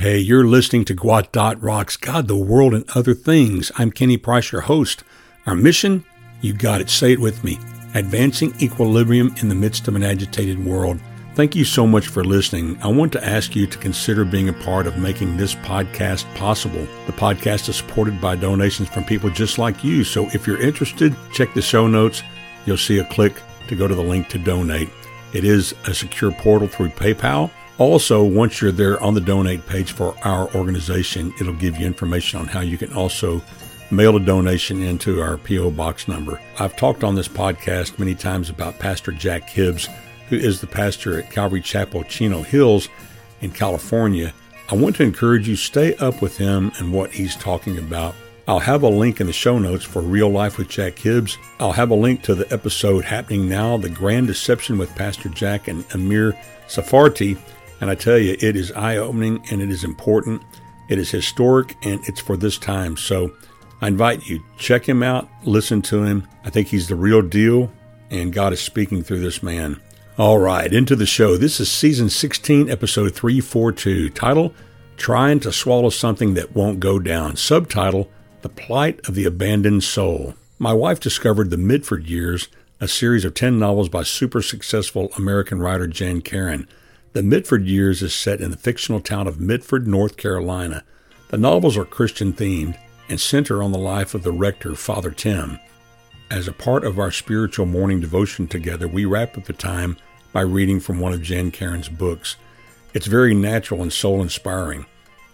Hey, you're listening to Gwot Dot Rocks, God, the World, and Other Things. I'm Kenny Price, your host. Our mission? You got it. Say it with me. Advancing equilibrium in the midst of an agitated world. Thank you so much for listening. I want to ask you to consider being a part of making this podcast possible. The podcast is supported by donations from people just like you. So if you're interested, check the show notes. You'll see a click to go to the link to donate. It is a secure portal through PayPal. Also, once you're there on the donate page for our organization, it'll give you information on how you can also mail a donation into our P.O. Box number. I've talked on this podcast many times about Pastor Jack Hibbs, who is the pastor at Calvary Chapel, Chino Hills in California. I want to encourage you stay up with him and what he's talking about. I'll have a link in the show notes for Real Life with Jack Hibbs. I'll have a link to the episode happening now, The Grand Deception with Pastor Jack and Amir Tsarfati. And I tell you, it is eye opening and it is important. It is historic and it's for this time. So I invite you, check him out, listen to him. I think he's the real deal and God is speaking through this man. All right, into the show. This is season 16, episode 342. Title Trying to Swallow Something That Won't Go Down. Subtitle The Plight of the Abandoned Soul. My wife discovered The Mitford Years, a series of 10 novels by super successful American writer Jan Karon. The Mitford Years is set in the fictional town of Mitford, North Carolina. The novels are Christian themed and center on the life of the rector, Father Tim. As a part of our spiritual morning devotion together, we wrap up the time by reading from one of Jan Karon's books. It's very natural and soul inspiring.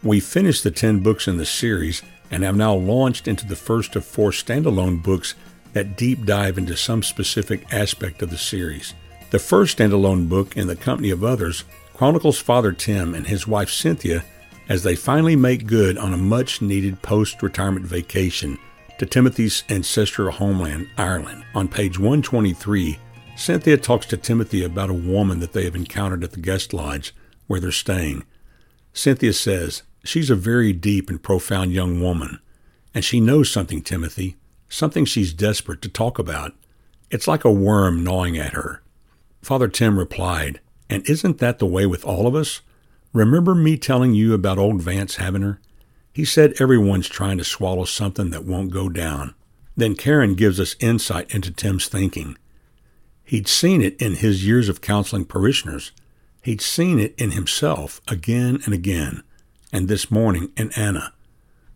We finished the 10 books in the series and have now launched into the first of four standalone books that deep dive into some specific aspect of the series. The first standalone book, in the company of others, chronicles Father Tim and his wife Cynthia as they finally make good on a much needed post retirement vacation to Timothy's ancestral homeland, Ireland. On page 123, Cynthia talks to Timothy about a woman that they have encountered at the guest lodge where they're staying. Cynthia says, She's a very deep and profound young woman, and she knows something, Timothy, something she's desperate to talk about. It's like a worm gnawing at her. Father Tim replied, And isn't that the way with all of us? Remember me telling you about old Vance Havner? He said everyone's trying to swallow something that won't go down. Then Karon gives us insight into Tim's thinking. He'd seen it in his years of counseling parishioners. He'd seen it in himself again and again, and this morning in Anna.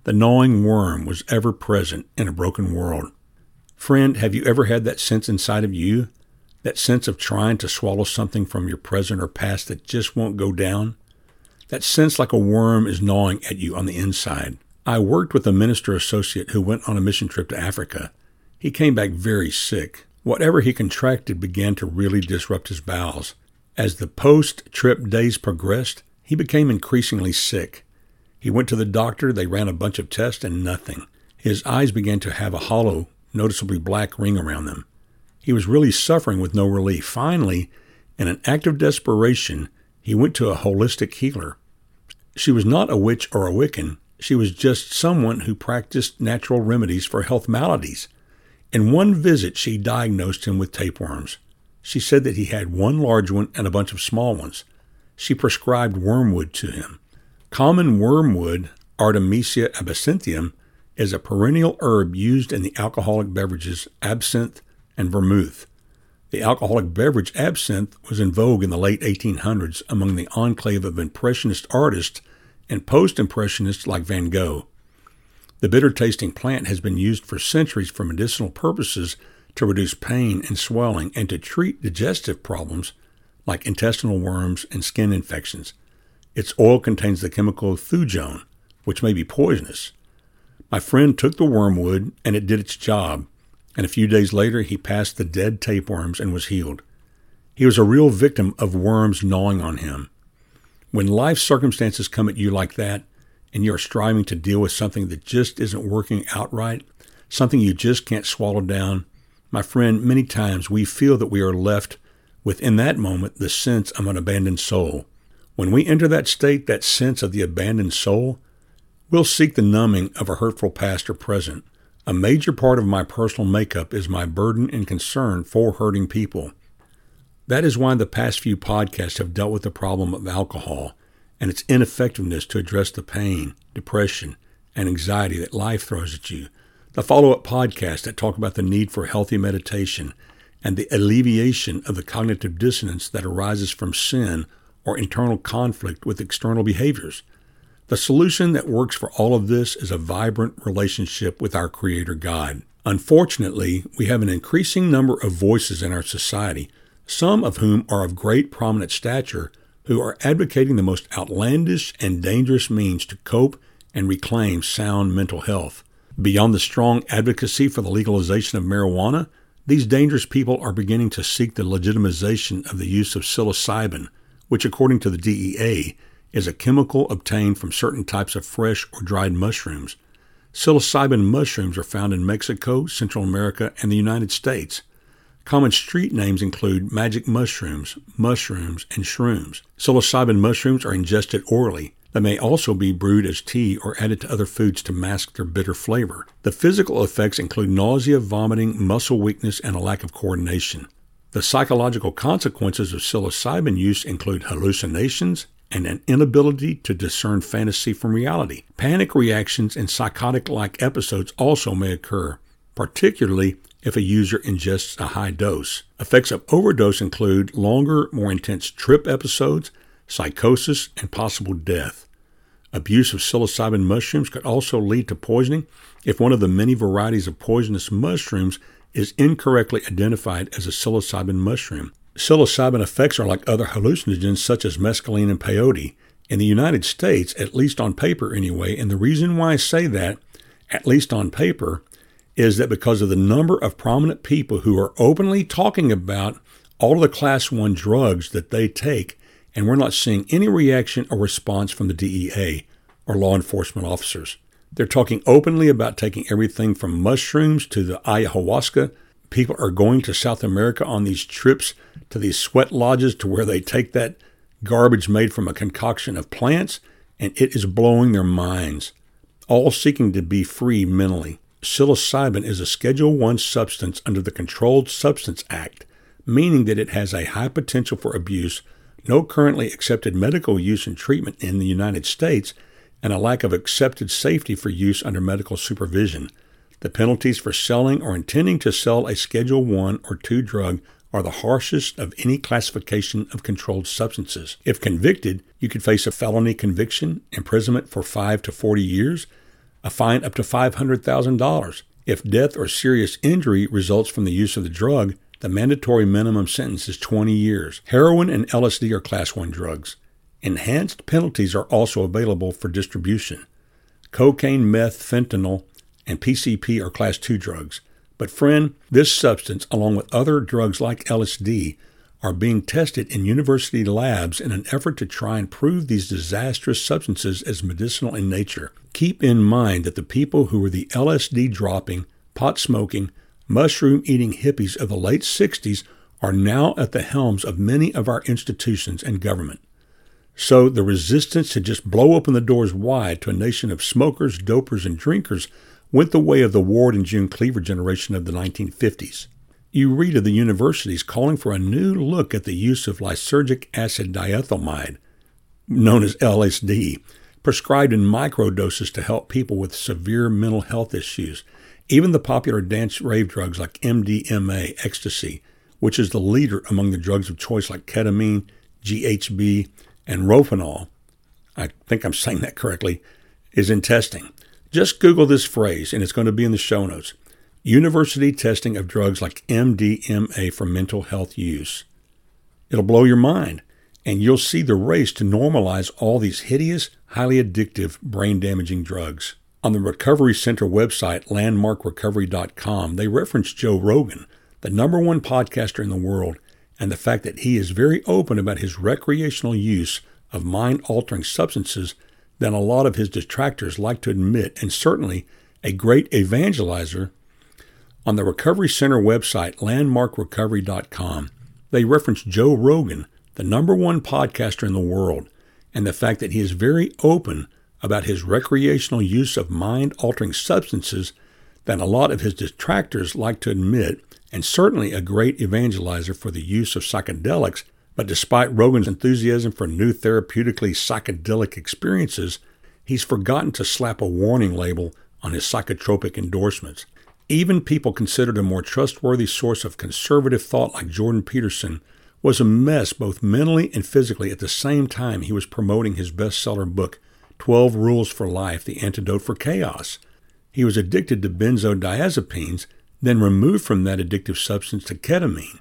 The gnawing worm was ever present in a broken world. Friend, have you ever had that sense inside of you that sense of trying to swallow something from your present or past that just won't go down? That sense like a worm is gnawing at you on the inside. I worked with a minister associate who went on a mission trip to Africa. He came back very sick. Whatever he contracted began to really disrupt his bowels. As the post trip days progressed, he became increasingly sick. He went to the doctor, they ran a bunch of tests, and nothing. His eyes began to have a hollow, noticeably black ring around them. He was really suffering with no relief. Finally, in an act of desperation, he went to a holistic healer. She was not a witch or a Wiccan. She was just someone who practiced natural remedies for health maladies. In one visit, she diagnosed him with tapeworms. She said that he had one large one and a bunch of small ones. She prescribed wormwood to him. Common wormwood, Artemisia absinthium, is a perennial herb used in the alcoholic beverages absinthe, and vermouth. The alcoholic beverage absinthe was in vogue in the late 1800s among the enclave of Impressionist artists and post Impressionists like Van Gogh. The bitter tasting plant has been used for centuries for medicinal purposes to reduce pain and swelling and to treat digestive problems like intestinal worms and skin infections. Its oil contains the chemical thujone, which may be poisonous. My friend took the wormwood and it did its job, and a few days later he passed the dead tapeworms and was healed. He was a real victim of worms gnawing on him. When life circumstances come at you like that, and you're striving to deal with something that just isn't working out right, something you just can't swallow down, my friend, many times we feel that we are left within that moment the sense of an abandoned soul. When we enter that state, that sense of the abandoned soul, we'll seek the numbing of a hurtful past or present. A major part of my personal makeup is my burden and concern for hurting people. That is why the past few podcasts have dealt with the problem of alcohol and its ineffectiveness to address the pain, depression, and anxiety that life throws at you. The follow up podcasts that talk about the need for healthy meditation and the alleviation of the cognitive dissonance that arises from sin or internal conflict with external behaviors. The solution that works for all of this is a vibrant relationship with our Creator God. Unfortunately, we have an increasing number of voices in our society, some of whom are of great prominent stature, who are advocating the most outlandish and dangerous means to cope and reclaim sound mental health. Beyond the strong advocacy for the legalization of marijuana, these dangerous people are beginning to seek the legitimization of the use of psilocybin, which, according to the DEA, is a chemical obtained from certain types of fresh or dried mushrooms. Psilocybin mushrooms are found in Mexico, Central America, and the United States. Common street names include magic mushrooms, mushrooms, and shrooms. Psilocybin mushrooms are ingested orally. They may also be brewed as tea or added to other foods to mask their bitter flavor. The physical effects include nausea, vomiting, muscle weakness, and a lack of coordination. The psychological consequences of psilocybin use include hallucinations and an inability to discern fantasy from reality. Panic reactions and psychotic like episodes also may occur, particularly if a user ingests a high dose. Effects of overdose include longer, more intense trip episodes, psychosis, and possible death. Abuse of psilocybin mushrooms could also lead to poisoning if one of the many varieties of poisonous mushrooms is incorrectly identified as a psilocybin mushroom. Psilocybin effects are like other hallucinogens such as mescaline and peyote. In the United States, at least on paper anyway, and the reason why I say that, at least on paper, is that because of the number of prominent people who are openly talking about all of the class 1 drugs that they take and we're not seeing any reaction or response from the DEA or law enforcement officers. They're talking openly about taking everything from mushrooms to the ayahuasca. People are going to South America on these trips to these sweat lodges to where they take that garbage made from a concoction of plants, and it is blowing their minds, all seeking to be free mentally. Psilocybin is a Schedule 1 substance under the Controlled Substance Act, meaning that it has a high potential for abuse no currently accepted medical use and treatment in the United States, and a lack of accepted safety for use under medical supervision. The penalties for selling or intending to sell a Schedule 1 or 2 drug are the harshest of any classification of controlled substances. If convicted, you could face a felony conviction, imprisonment for 5 to 40 years, a fine up to $500,000. If death or serious injury results from the use of the drug, the mandatory minimum sentence is 20 years. Heroin and LSD are Class 1 drugs. Enhanced penalties are also available for distribution. Cocaine, meth, fentanyl, and PCP are Class 2 drugs. But, friend, this substance, along with other drugs like LSD, are being tested in university labs in an effort to try and prove these disastrous substances as medicinal in nature. Keep in mind that the people who were the LSD dropping, pot smoking, mushroom eating hippies of the late 60s are now at the helms of many of our institutions and government. So the resistance to just blow open the doors wide to a nation of smokers, dopers, and drinkers went the way of the Ward and June Cleaver generation of the 1950s. You read of the universities calling for a new look at the use of lysergic acid diethylamide, known as LSD, prescribed in microdoses to help people with severe mental health issues even the popular dance rave drugs like MDMA, ecstasy, which is the leader among the drugs of choice like ketamine, GHB, and Rohypnol, I think I'm saying that correctly, is in testing. Just Google this phrase and it's going to be in the show notes. University testing of drugs like MDMA for mental health use. It'll blow your mind, and you'll see the race to normalize all these hideous, highly addictive, brain damaging drugs. On the Recovery Center website, landmarkrecovery.com, they reference Joe Rogan, the number one podcaster in the world, and the fact that he is very open about his recreational use of mind altering substances than a lot of his detractors like to admit, and certainly a great evangelizer. On the Recovery Center website, landmarkrecovery.com, they reference Joe Rogan, the number one podcaster in the world, and the fact that he is very open about his recreational use of mind altering substances than a lot of his detractors like to admit, and certainly a great evangelizer for the use of psychedelics, But despite Rogan's enthusiasm for new therapeutically psychedelic experiences, he's forgotten to slap a warning label on his psychotropic endorsements. Even people considered a more trustworthy source of conservative thought like Jordan Peterson was a mess both mentally and physically at the same time he was promoting his bestseller book, 12 Rules for Life The Antidote for Chaos. He was addicted to benzodiazepines, then removed from that addictive substance to ketamine.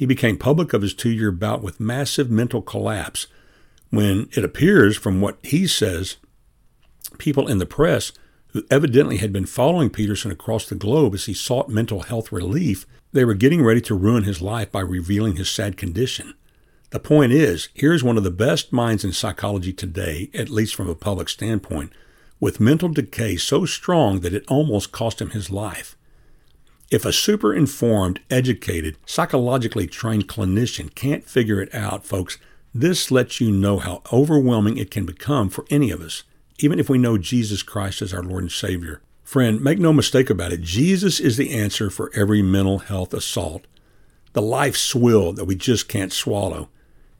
He became public of his two year bout with massive mental collapse when it appears, from what he says, people in the press who evidently had been following Peterson across the globe as he sought mental health relief, they were getting ready to ruin his life by revealing his sad condition. The point is, here's one of the best minds in psychology today, at least from a public standpoint, with mental decay so strong that it almost cost him his life. If a super informed, educated, psychologically trained clinician can't figure it out, folks, this lets you know how overwhelming it can become for any of us, even if we know Jesus Christ as our Lord and Savior. Friend, make no mistake about it, Jesus is the answer for every mental health assault, the life swill that we just can't swallow,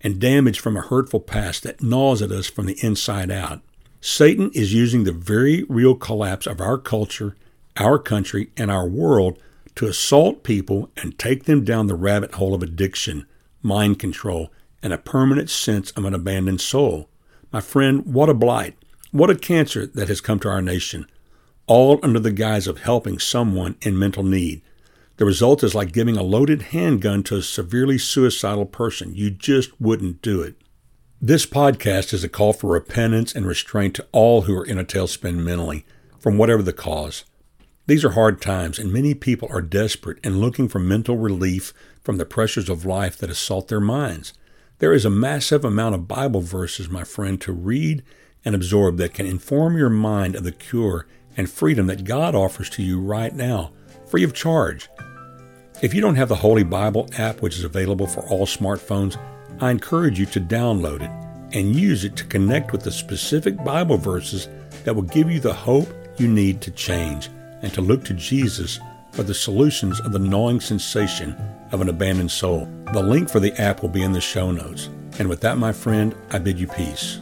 and damage from a hurtful past that gnaws at us from the inside out. Satan is using the very real collapse of our culture, our country, and our world to assault people and take them down the rabbit hole of addiction, mind control, and a permanent sense of an abandoned soul. My friend, what a blight. What a cancer that has come to our nation, all under the guise of helping someone in mental need. The result is like giving a loaded handgun to a severely suicidal person. You just wouldn't do it. This podcast is a call for repentance and restraint to all who are in a tailspin mentally, from whatever the cause. These are hard times, and many people are desperate and looking for mental relief from the pressures of life that assault their minds. There is a massive amount of Bible verses, my friend, to read and absorb that can inform your mind of the cure and freedom that God offers to you right now, free of charge. If you don't have the Holy Bible app, which is available for all smartphones, I encourage you to download it and use it to connect with the specific Bible verses that will give you the hope you need to change and to look to Jesus for the solutions of the gnawing sensation of an abandoned soul. The link for the app will be in the show notes. And with that, my friend, I bid you peace.